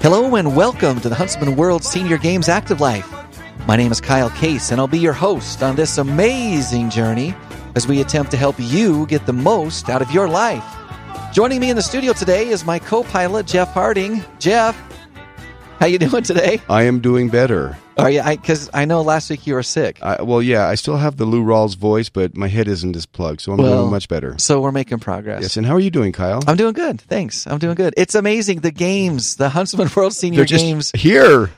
Hello and welcome to the Huntsman World Senior Games Active Life. My name is Kyle Case, and I'll be your host on this amazing journey as we attempt to help you get the most out of your life. Joining me in the studio today is my co-pilot Jeff Harding. Jeff, how you doing today? I am doing better. Are you? Because I, know last week you were sick. I, well, yeah, I still have the Lou Rawls voice, but my head isn't as plugged, so I'm Well, doing much better. So we're making progress. Yes, and how are you doing, Kyle? I'm doing good. Thanks. I'm doing good. It's amazing. The games, the Huntsman World Senior They're just Games, here.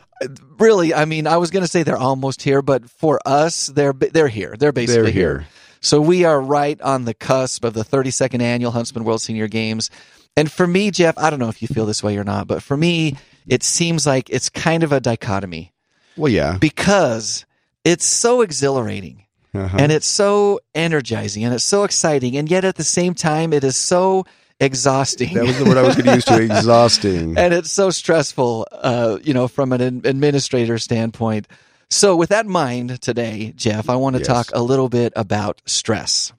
really. I mean, I was going to say they're almost here, but for us, they're they're here. They're basically They're here. So we are right on the cusp of the 32nd annual Huntsman World Senior Games. And for me, Jeff, I don't know if you feel this way or not, but for me, it seems like it's kind of a dichotomy Well, yeah. because it's so exhilarating Uh-huh. and it's so energizing and it's so exciting. And yet at the same time, it is so exhausting. that was the word I was going to use to exhausting. and it's so stressful, uh, you know, from an administrator standpoint. So, with that in mind, today, Jeff, I want to Yes. talk a little bit about stress.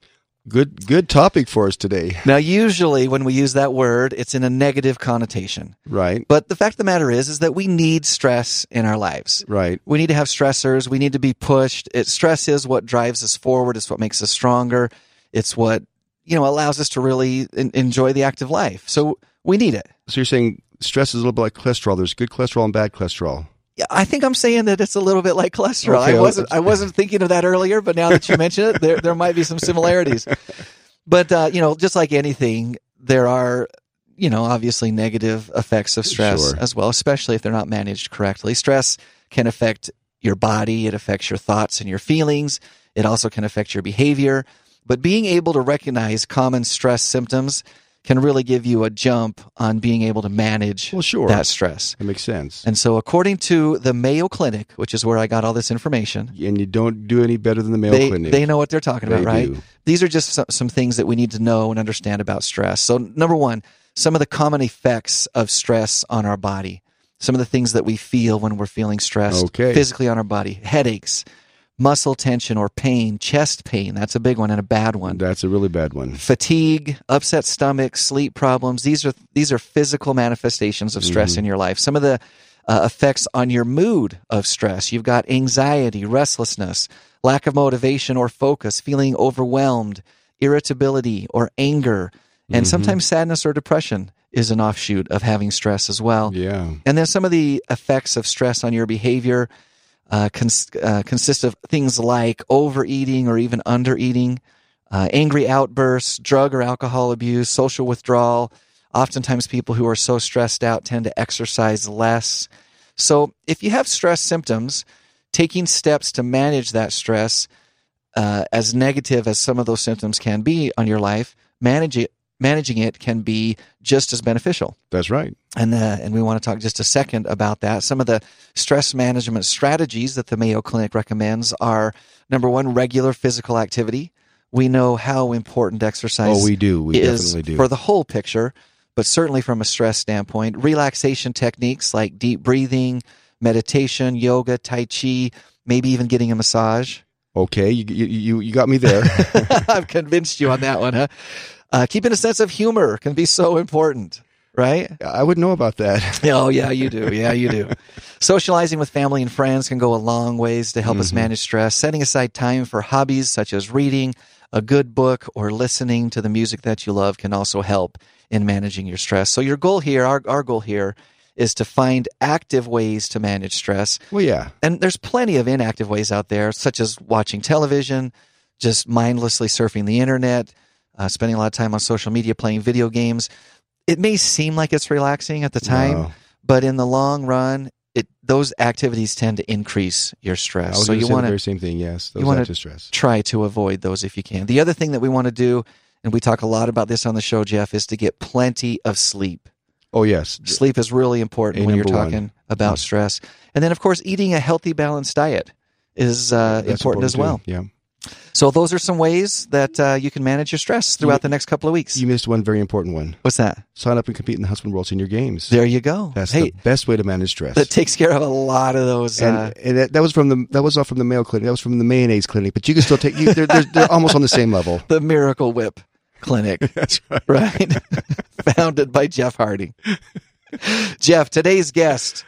Good, good topic for us today. Now, usually when we use that word, it's in a negative connotation. Right, But the fact of the matter is, is that we need stress in our lives. right. We need to have stressors. We need to be pushed. It, stress is what drives us forward. It's what makes us stronger. It's what, you know, allows us to really en- enjoy the active life. So we need it. So you're saying stress is a little bit like cholesterol. There's good cholesterol and bad cholesterol. Yeah, I think I'm saying that it's a little bit like cholesterol. Okay, I wasn't I wasn't thinking of that earlier, but now that you mention it, there there might be some similarities. But uh, you know, just like anything, there are you know obviously negative effects of stress Sure. as well, especially if they're not managed correctly. Stress can affect your body, it affects your thoughts and your feelings. It also can affect your behavior. But being able to recognize common stress symptoms can really give you a jump on being able to manage Well, sure. that stress. That makes sense. And so, according to the Mayo Clinic, which is where I got all this information, And you don't do any better than the Mayo they, Clinic. they know what they're talking about, right? do. These are just some, some things that we need to know and understand about stress. So, number one, some of the common effects of stress on our body, some of the things that we feel when we're feeling stressed Okay. physically on our body, headaches, muscle tension or pain, chest pain. That's a big one and a bad one That's a really bad one. fatigue, upset stomach, sleep problems. These are these are physical manifestations of stress Mm-hmm. in your life. Some of the uh, effects on your mood of stress. You've got anxiety, restlessness, lack of motivation or focus, feeling overwhelmed, irritability or anger, and Mm-hmm. sometimes sadness or depression is an offshoot of having stress as well. Yeah. And then some of the effects of stress on your behavior uh, cons- uh, consist of things like overeating or even undereating, uh, angry outbursts, drug or alcohol abuse, social withdrawal. Oftentimes, people who are so stressed out tend to exercise less. So, if you have stress symptoms, taking steps to manage that stress, uh, as negative as some of those symptoms can be on your life, manage it, managing it can be just as beneficial That's right. and uh, and we want to talk just a second about that. Some of the stress management strategies that the Mayo Clinic recommends are number one, regular physical activity. We know how important exercise Oh, we do. We is definitely do. for the whole picture, but certainly from a stress standpoint. Relaxation techniques like deep breathing, meditation, yoga, tai chi, maybe even getting a massage. okay, you you you got me there. I've convinced you on that one, huh? Uh, keeping a sense of humor can be so important, right? I would know about that. Oh, yeah, you do. Yeah, you do. Socializing with family and friends can go a long ways to help us manage stress. Setting aside time for hobbies such as reading, a good book, or listening to the music that you love can also help in managing your stress. So, your goal here, our, our goal here, is to find active ways to manage stress. Well, yeah. And there's plenty of inactive ways out there, such as watching television, just mindlessly surfing the internet, uh, spending a lot of time on social media, playing video games. It may seem like it's relaxing at the time, No. but in the long run, it those activities tend to increase your stress. So to you want to same thing. Yes, those you wanna stress. try to avoid those if you can. The other thing that we want to do, and we talk a lot about this on the show, Jeff, is to get plenty of sleep. Oh yes, Sleep is really important A when you're number one. talking about stress. And then, of course, eating a healthy, balanced diet is uh, That's important, as too. well. Yeah. So, those are some ways that uh, you can manage your stress throughout the next couple of weeks. You missed one very important one. What's that? Sign up and compete in the Huntsman World Senior Games. There you go. That's hey, the best way to manage stress. that takes care of a lot of those. and, uh, and that, that was from the that was off from the Mayo Clinic. That was from the mayonnaise clinic. But you can still take. You, they're, they're, they're almost on the same level. the miracle whip. Clinic, That's right. right? Founded by Jeff Harding. Jeff, today's guest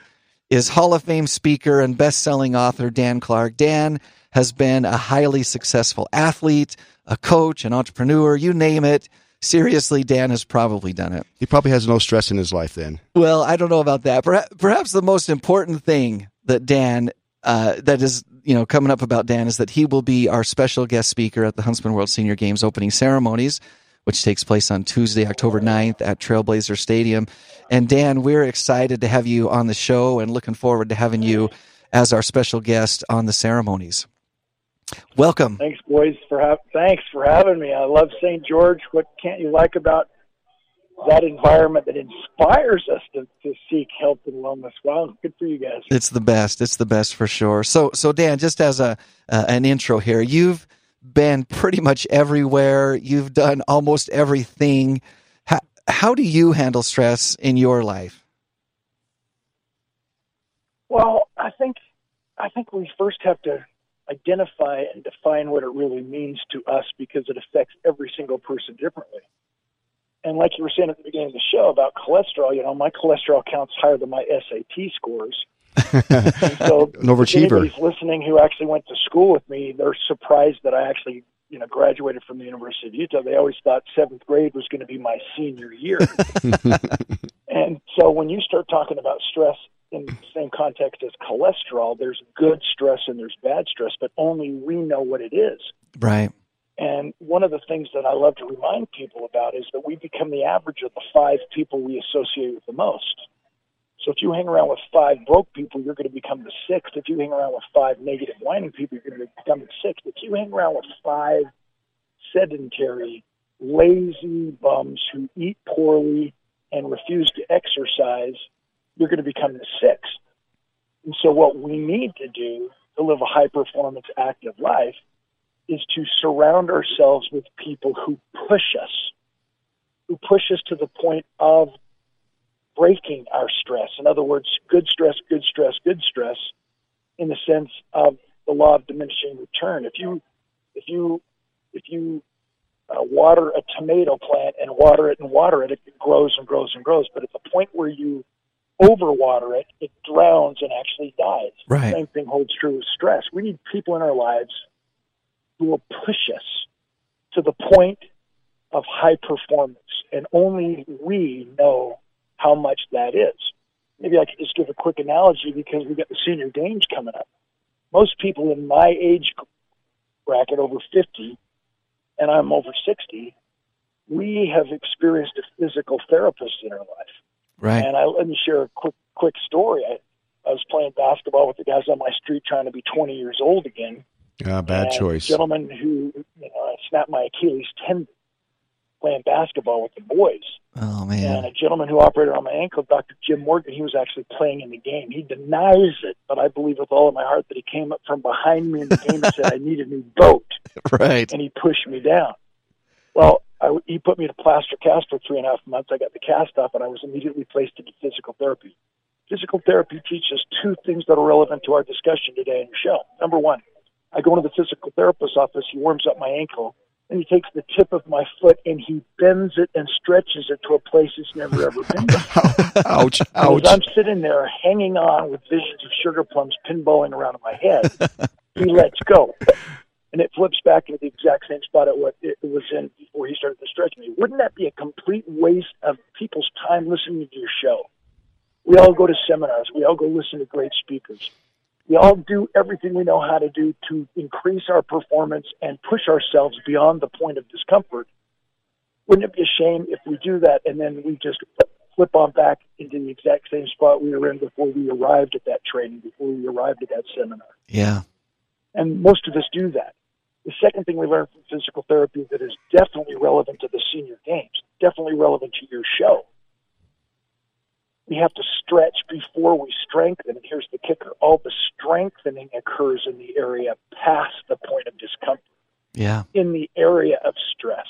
is Hall of Fame speaker and best-selling author Dan Clark. Dan has been a highly successful athlete, a coach, an entrepreneur, you name it. Seriously, Dan has probably done it. He probably has no stress in his life then. Well, I don't know about that. Perhaps the most important thing that Dan, uh, that is, you know, coming up about Dan is that he will be our special guest speaker at the Huntsman World Senior Games opening ceremonies, which takes place on Tuesday, October 9th at Trailblazer Stadium. And Dan, we're excited to have you on the show and looking forward to having you as our special guest on the ceremonies. Welcome. Thanks, boys, for ha- thanks for having me. I love St. George. What can't you like about that environment that inspires us to, to seek health and wellness? Well, good for you guys. It's the best. It's the best for sure. So, so Dan, just as a uh, an intro here, you've been pretty much everywhere. You've done almost everything. How, how do you handle stress in your life? Well, I think I think we first have to identify and define what it really means to us because it affects every single person differently. And like you were saying at the beginning of the show about cholesterol, you know, my cholesterol count's higher than my SAT scores. And so An overachiever. anybody's listening who actually went to school with me, they're surprised that I actually, you know, graduated from the University of Utah. They always thought seventh grade was going to be my senior year. and so when you start talking about stress in the same context as cholesterol, there's good stress and there's bad stress, but only we know what it is. Right. And one of the things that I love to remind people about is that we become the average of the five people we associate with the most. So if you hang around with five broke people, you're going to become the sixth. If you hang around with five negative whining people, you're going to become the sixth. If you hang around with five sedentary, lazy bums who eat poorly and refuse to exercise, you're going to become the sixth. And so what we need to do to live a high performance active life is to surround ourselves with people who push us, who push us to the point of breaking our stress. In other words, good stress, good stress, good stress, in the sense of the law of diminishing return. If you, if you, if you uh, water a tomato plant and water it and water it, it grows and grows and grows. But at the point where you overwater it, it drowns and actually dies. Right. Same thing holds true with stress. We need people in our lives who will push us to the point of high performance, and only we know how much that is. Maybe I could just give a quick analogy because we got the senior games coming up. Most people in my age bracket, over 50, and I'm over 60, we have experienced a physical therapist in our life. Right. And I, let me share a quick quick story. I, I was playing basketball with the guys on my street, trying to be 20 years old again. Ah, bad choice. A gentleman who you know I snapped my Achilles tendon playing basketball with the boys, Oh man! and a gentleman who operated on my ankle, Dr. Jim Morgan, he was actually playing in the game. He denies it, but I believe with all of my heart that he came up from behind me in the game and said, "I need a new boat." Right. and he pushed me down. Well, I, he put me to plaster cast for three and a half months. I got the cast off, and I was immediately placed into physical therapy. Physical therapy teaches two things that are relevant to our discussion today in your show. Number one, I go into the physical therapist's office. He warms up my ankle, and he takes the tip of my foot and he bends it and stretches it to a place it's never ever been. ouch, ouch. As I'm sitting there hanging on with visions of sugar plums pinballing around in my head, he lets go. And it flips back into the exact same spot it wa- it was in before he started to stretch me. Wouldn't that be a complete waste of people's time listening to your show? We all go to seminars. We all go listen to great speakers. We all do everything we know how to do to increase our performance and push ourselves beyond the point of discomfort. Wouldn't it be a shame if we do that and then we just flip on back into the exact same spot we were in before we arrived at that training, before we arrived at that seminar? Yeah. And most of us do that. The second thing we learned from physical therapy that is definitely relevant to the senior games, definitely relevant to your show. We have to stretch before we strengthen. And here's the kicker all the strengthening occurs in the area past the point of discomfort, Yeah. in the area of stress,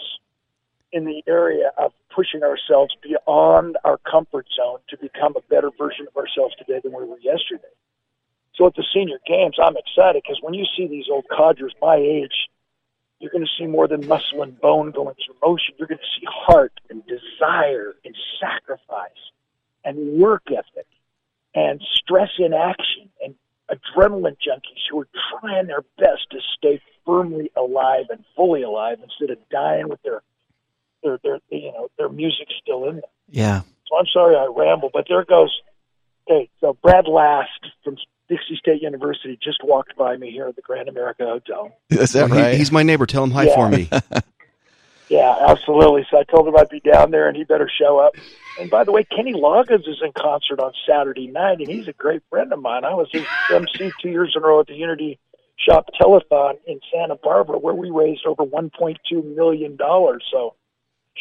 in the area of pushing ourselves beyond our comfort zone to become a better version of ourselves today than we were yesterday. So at the senior games, I'm excited because when you see these old codgers my age You're going to see more than muscle and bone going through motion. You're going to see heart and desire and sacrifice and work ethic and stress in action and adrenaline junkies who are trying their best to stay firmly alive and fully alive instead of dying with their their their you know their music still in them. Yeah. So I'm sorry I ramble, but there goes. Hey, so Brad Last from University just walked by me here at the Grand America Hotel. Is that Well, he- right? he's my neighbor. Tell him hi Yeah. for me. Yeah, absolutely. So I told him I'd be down there and he better show up. And by the way, Kenny Loggins is in concert on Saturday night, and he's a great friend of mine. I was his MC two years in a row at the Unity Shoppe Telethon in Santa Barbara, where we raised over $1.2 million. So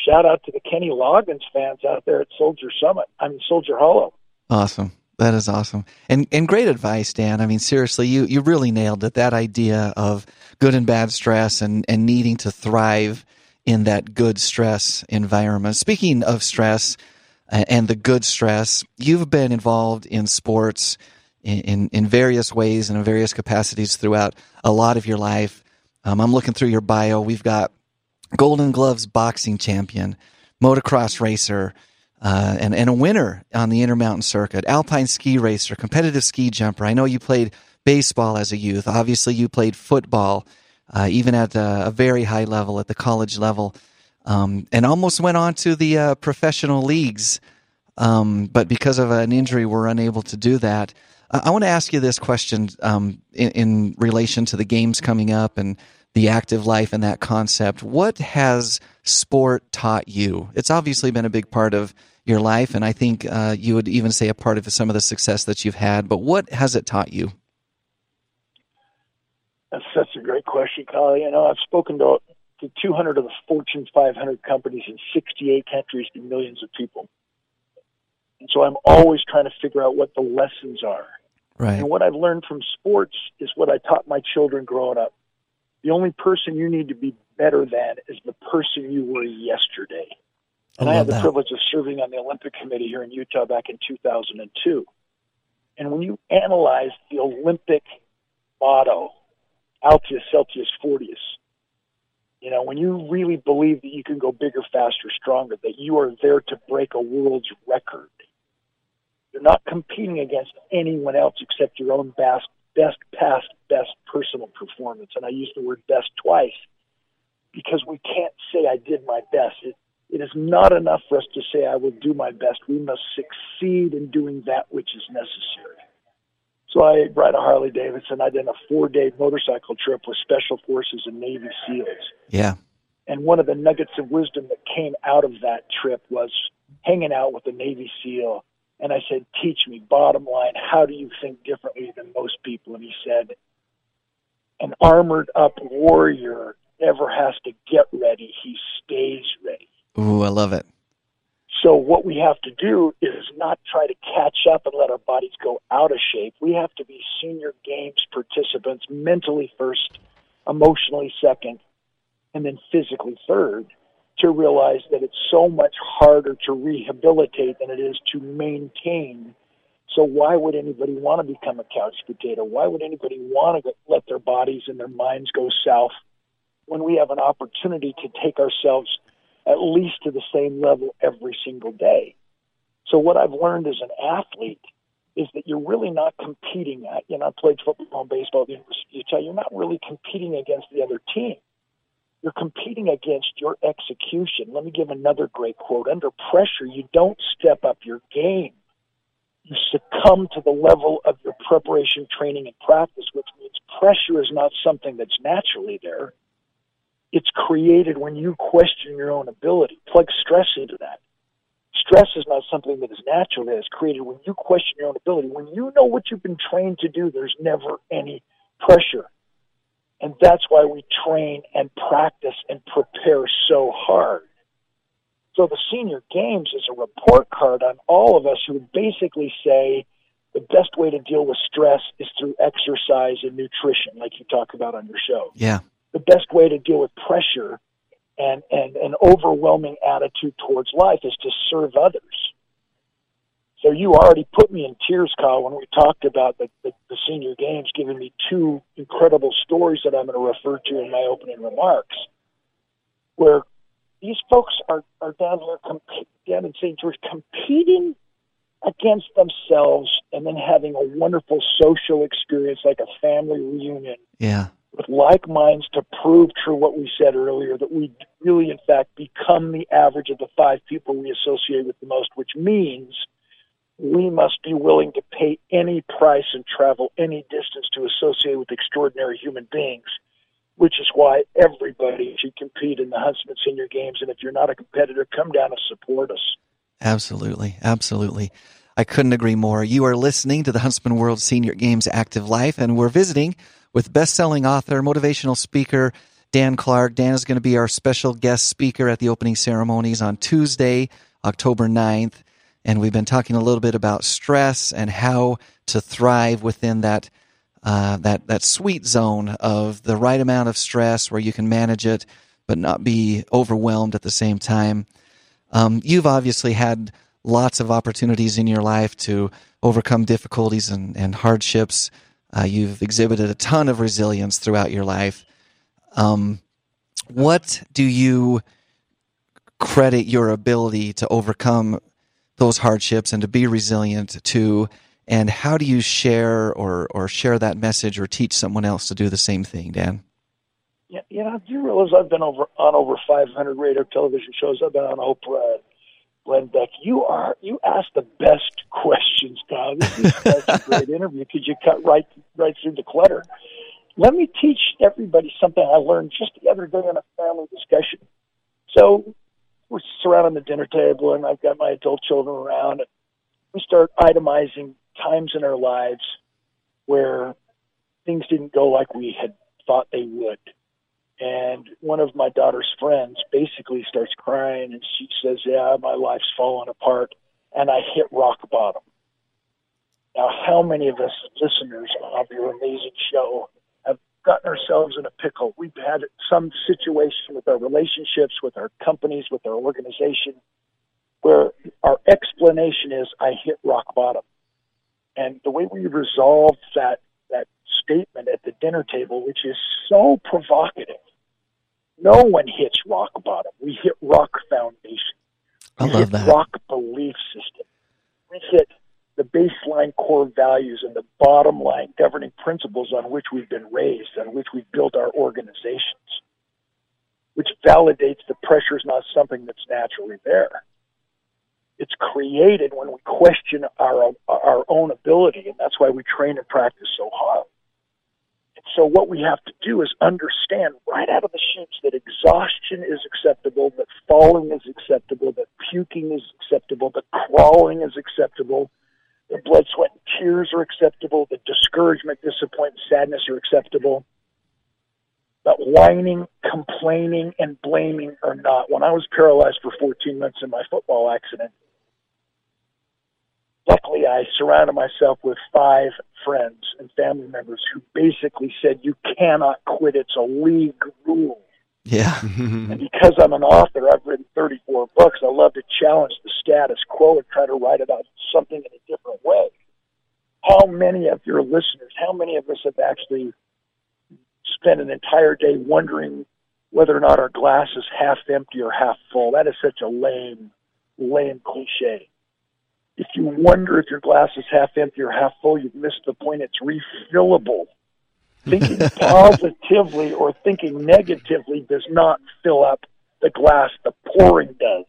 shout out to the Kenny Loggins fans out there at Soldier Summit. I mean, Soldier Hollow. Awesome. That is awesome. And and great advice, Dan. I mean, seriously, you, you really nailed it. That idea of good and bad stress and, and needing to thrive in that good stress environment. Speaking of stress uh, and the good stress, you've been involved in sports in, in, in various ways and in various capacities throughout a lot of your life. Um, I'm looking through your bio. We've got Golden Gloves boxing champion, motocross racer, uh, and, and a winner on the Intermountain Circuit, alpine ski racer, competitive ski jumper. I know you played baseball as a youth. Obviously, you played football, uh, even at a, a very high level, at the college level, um, and almost went on to the uh, professional leagues. Um, but because of an injury, we're unable to do that. I, want to ask you this question um, in, in relation to the games coming up and the active life and that concept. What has sport taught you? It's obviously been a big part of your life, and I think uh, you would even say a part of some of the success that you've had. But what has it taught you? That's such a great question, Kyle. You know, I've spoken to, to 200 of the Fortune 500 companies in 68 countries to millions of people. And so I'm always trying to figure out what the lessons are. Right. And what I've learned from sports is what I taught my children growing up. The only person you need to be better than is the person you were yesterday. I And I, love had the that. privilege of serving on the Olympic Committee here in Utah back in 2002. And when you analyze the Olympic motto, Altius, Citius, Fortius, you know, when you really believe that you can go bigger, faster, stronger, that you are there to break a world's record, you're not competing against anyone else except your own best, best past, best personal performance. And I use the word best twice because we can't say I did my best. It, it is not enough for us to say I will do my best. We must succeed in doing that which is necessary. So I ride a Harley Davidson. I did a four day motorcycle trip with Special Forces and Navy SEALs. Yeah. And one of the nuggets of wisdom that came out of that trip was hanging out with a Navy SEAL. And I said, Teach me, bottom line, how do you think differently than most people? And he said, An armored up warrior never has to get ready, he stays ready. Ooh, I love it. So what we have to do is not try to catch up and let our bodies go out of shape. We have to be senior games participants mentally first, emotionally second, and then physically third to realize that it's so much harder to rehabilitate than it is to maintain. So why would anybody want to become a couch potato? Why would anybody want to let their bodies and their minds go south when we have an opportunity to take ourselves at least to the same level every single day. So what I've learned as an athlete is that you're really not competing at, you know, I played football and baseball at the University of Utah, you're not really competing against the other team. You're competing against your execution. Let me give another great quote. Under pressure, you don't step up your game. You succumb to the level of your preparation, training, and practice, which means pressure is not something that's naturally there it's created when you question your own ability. Plug stress into that. Stress is not something that is natural. It is created when you question your own ability. When you know what you've been trained to do, there's never any pressure. And that's why we train and practice and prepare so hard. So the senior games is a report card on all of us who would basically say the best way to deal with stress is through exercise and nutrition, like you talk about on your show Yeah. The best way to deal with pressure and, and an overwhelming attitude towards life is to serve others. So you already put me in tears, Kyle, when we talked about the, the, the senior games, giving me two incredible stories that I'm going to refer to in my opening remarks, where these folks are, are down here, comp- down in St. George, competing against themselves and then having a wonderful social experience like a family reunion Yeah. With like minds to prove true what we said earlier that we really, in fact, become the average of the five people we associate with the most, which means we must be willing to pay any price and travel any distance to associate with extraordinary human beings, which is why everybody should compete in the Huntsman Senior Games. And if you're not a competitor, come down and support us. Absolutely. Absolutely. I couldn't agree more. You are listening to the Huntsman World Senior Games Active Life, and we're visiting with best-selling author, motivational speaker, Dan Clark. Dan is going to be our special guest speaker at the opening ceremonies on Tuesday, October 9th. And we've been talking a little bit about stress and how to thrive within that uh, that that sweet zone of the right amount of stress where you can manage it but not be overwhelmed at the same time. Um, you've obviously had lots of opportunities in your life to overcome difficulties and, and hardships. Uh, you've exhibited a ton of resilience throughout your life. Um, what do you credit your ability to overcome those hardships and to be resilient to? And how do you share or, or share that message or teach someone else to do the same thing, Dan? Yeah, you know, do you realize I've been over on over 500 radio television shows? I've been on Oprah, Glenn Beck. You are you ask the best questions, Kyle. This is such a great interview because you cut right right through the clutter. Let me teach everybody something I learned just the other day in a family discussion. So we're surrounding the dinner table, and I've got my adult children around. And we start itemizing times in our lives where things didn't go like we had thought they would. And one of my daughter's friends basically starts crying and she says, Yeah, my life's falling apart and I hit rock bottom. Now, how many of us listeners of your amazing show have gotten ourselves in a pickle? We've had some situation with our relationships, with our companies, with our organization, where our explanation is, I hit rock bottom. And the way we resolve that, that statement at the dinner table, which is so provocative, no one hits rock bottom. We hit rock foundation. I We love hit that. rock belief system. We hit the baseline core values and the bottom line governing principles on which we've been raised, on which we've built our organizations, which validates the pressure is not something that's naturally there. It's created when we question our our own ability, and that's why we train and practice so hard. So, what we have to do is understand right out of the chutes that exhaustion is acceptable, that falling is acceptable, that puking is acceptable, that crawling is acceptable, that blood, sweat, and tears are acceptable, that discouragement, disappointment, sadness are acceptable, that whining, complaining, and blaming are not. When I was paralyzed for 14 months in my football accident, luckily I surrounded myself with five friends and family members who basically said, You cannot quit. It's a league rule. Yeah. And because I'm an author, I've written 34 books. I love to challenge the status quo and try to write about something in a different way. How many of your listeners, how many of us have actually spent an entire day wondering whether or not our glass is half empty or half full? That is such a lame, lame cliche. If you wonder if your glass is half empty or half full, you've missed the point. It's refillable. Thinking positively or thinking negatively does not fill up the glass. The pouring does.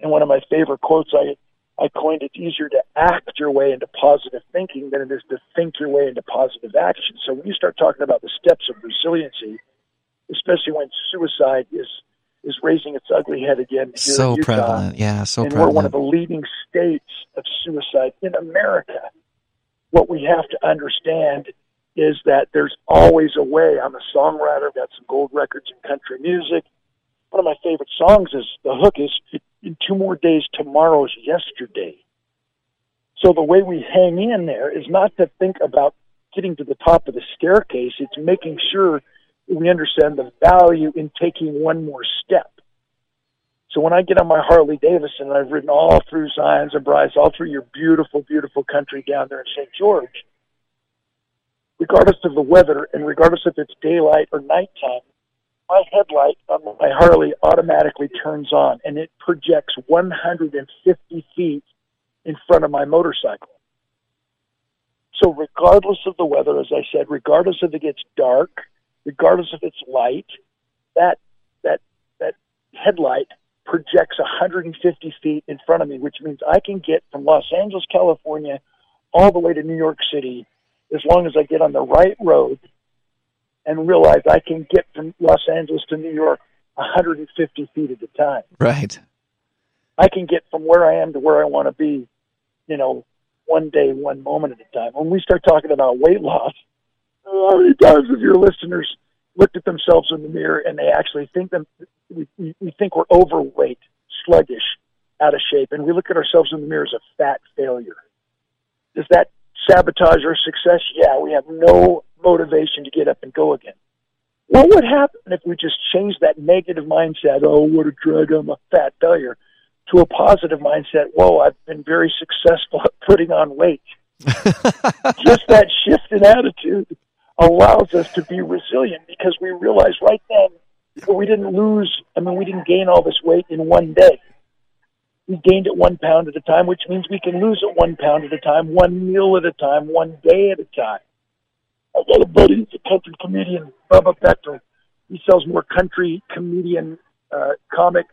And one of my favorite quotes I I coined it's easier to act your way into positive thinking than it is to think your way into positive action. So when you start talking about the steps of resiliency, especially when suicide is is raising its ugly head again here So in Utah, prevalent. Yeah. So and we're one of the leading states of suicide in America. What we have to understand is that there's always a way. I'm a songwriter, I've got some gold records in country music. One of my favorite songs is the hook is in two more days, tomorrow's yesterday. So the way we hang in there is not to think about getting to the top of the staircase. It's making sure we understand the value in taking one more step. So when I get on my Harley Davidson, and I've ridden all through Zions and Bryce, all through your beautiful, beautiful country down there in St. George, regardless of the weather and regardless if it's daylight or nighttime, my headlight on my Harley automatically turns on and it projects 150 feet in front of my motorcycle. So regardless of the weather, as I said, regardless if it gets dark, regardless of it's light, that that that headlight projects 150 feet in front of me, which means I can get from Los Angeles, California, all the way to New York City, as long as I get on the right road and realize I can get from Los Angeles to New York 150 feet at a time. Right. I can get from where I am to where I want to be, you know, one day, one moment at a time. When we start talking about weight loss, how many times have your listeners looked at themselves in the mirror and they actually think them we, we think we're overweight, sluggish, out of shape, and we look at ourselves in the mirror as a fat failure. Does that sabotage our success? Yeah, we have no motivation to get up and go again. What would happen if we just changed that negative mindset, oh, what a drug, I'm a fat failure, to a positive mindset, whoa, I've been very successful at putting on weight. just that shift in attitude allows us to be resilient because we realize right then that we didn't lose, I mean, we didn't gain all this weight in one day. We gained it one pound at a time, which means we can lose it one pound at a time, one meal at a time, one day at a time. I got a buddy, he's a country comedian, Bubba Bechtel. He sells more country comedian uh, comic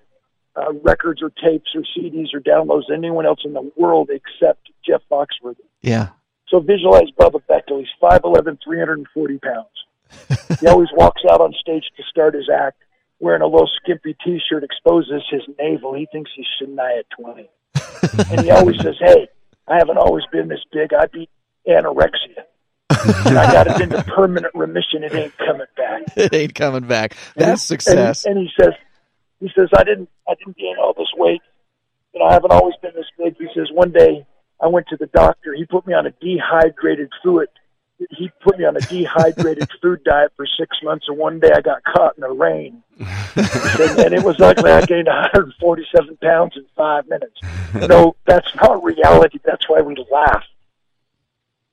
uh, records or tapes or CDs or downloads than anyone else in the world except Jeff Foxworthy. Yeah. So visualize Bubba Bechtel. He's 5'11", 340 pounds. he always walks out on stage to start his act wearing a little skimpy T-shirt, exposes his navel. He thinks he's Shania Twain. and he always says, hey, I haven't always been this big. I beat anorexia. and I got it into permanent remission. It ain't coming back. It ain't coming back. And That's he- success. And, and he says, he says, I didn't, I didn't gain all this weight. You know, I haven't always been this big. He says, one day I went to the doctor. He put me on a dehydrated food. He put me on a dehydrated food diet for six months, and one day I got caught in the rain, and, and it was ugly. I gained 147 pounds in five minutes. No, that's not reality. That's why we laugh.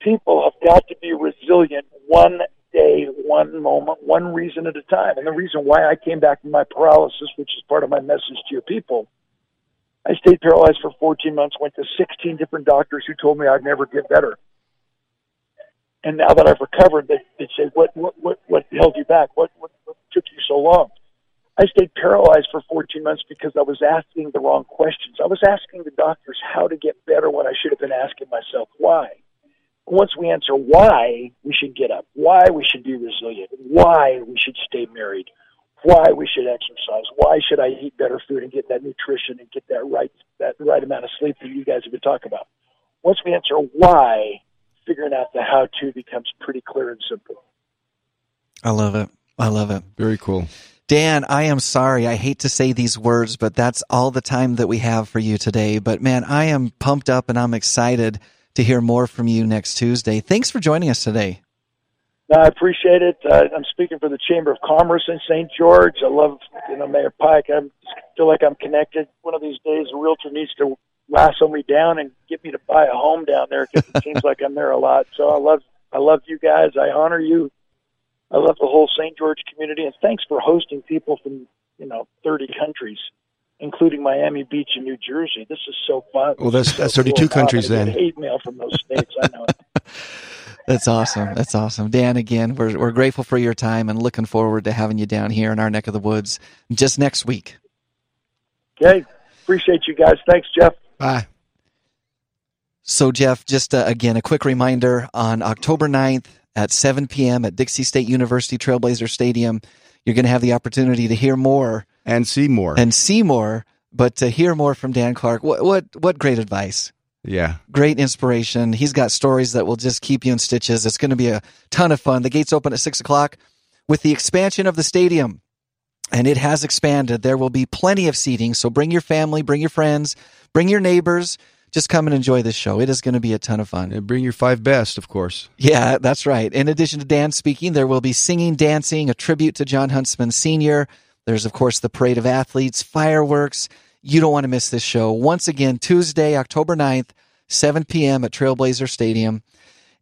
People have got to be resilient one day, one moment, one reason at a time. And the reason why I came back from my paralysis, which is part of my message to your people, I stayed paralyzed for 14 months, went to 16 different doctors who told me I'd never get better. And now that I've recovered, they, they say, what, what, what, what held you back? What, what, what took you so long? I stayed paralyzed for 14 months because I was asking the wrong questions. I was asking the doctors how to get better when I should have been asking myself why. Once we answer why we should get up, why we should be resilient, why we should stay married, why we should exercise, why should I eat better food and get that nutrition and get that right that right amount of sleep that you guys have been talking about. Once we answer why, figuring out the how to becomes pretty clear and simple. I love it. I love it. Very cool. Dan, I am sorry. I hate to say these words, but that's all the time that we have for you today. But man, I am pumped up and I'm excited to hear more from you next Tuesday. Thanks for joining us today. No, I appreciate it. Uh, I'm speaking for the Chamber of Commerce in St. George. I love, you know, Mayor Pike. I feel like I'm connected. One of these days, a realtor needs to lasso me down and get me to buy a home down there because it seems like I'm there a lot. So I love, I love you guys. I honor you. I love the whole St. George community, and thanks for hosting people from, you know, 30 countries, including Miami Beach and New Jersey. This is so fun. Well, that's- that's so 32 cool. Countries then. Hate mail from those states. I know. That's awesome. That's awesome. Dan, again, we're, we're grateful for your time and looking forward to having you down here in our neck of the woods just next week. Okay. Appreciate you guys. Thanks, Jeff. Bye. So, Jeff, just uh, again, a quick reminder on October 9th at 7 p.m. at Dixie State University Trailblazer Stadium, you're going to have the opportunity to hear more And see more. and see more, but to hear more from Dan Clark. What, what, what great advice. yeah. Great inspiration. He's got stories that will just keep you in stitches. It's going to be a ton of fun. The gates open at six o'clock with the expansion of the stadium. And it has expanded. There will be plenty of seating. So bring your family, bring your friends, bring your neighbors. Just come and enjoy this show. It is going to be a ton of fun. And bring your five best, of course. Yeah, that's right. In addition to Dan speaking, there will be singing, dancing, a tribute to John Huntsman Sr., There's, of course, the parade of athletes, fireworks. You don't want to miss this show. Once again, Tuesday, October 9th, 7 p.m. at Trailblazer Stadium.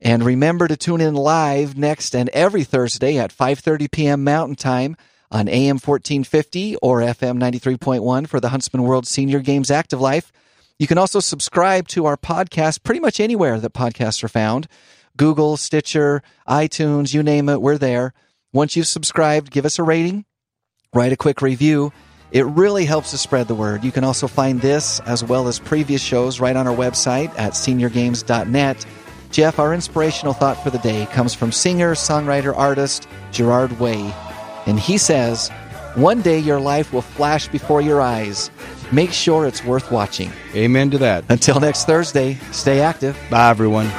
And remember to tune in live next and every Thursday at 5:30 p.m. Mountain Time on AM 1450 or FM 93.1 for the Huntsman World Senior Games Active Life. You can also subscribe to our podcast pretty much anywhere that podcasts are found. Google, Stitcher, iTunes, you name it, we're there. Once you've subscribed, give us a rating, write a quick review. It really helps to spread the word. You can also find this as well as previous shows right on our website at seniorgames.net. Jeff, our inspirational thought for the day comes from singer, songwriter, artist Gerard Way. And he says, One day your life will flash before your eyes. Make sure it's worth watching. Amen to that. Until next Thursday, stay active. Bye, everyone.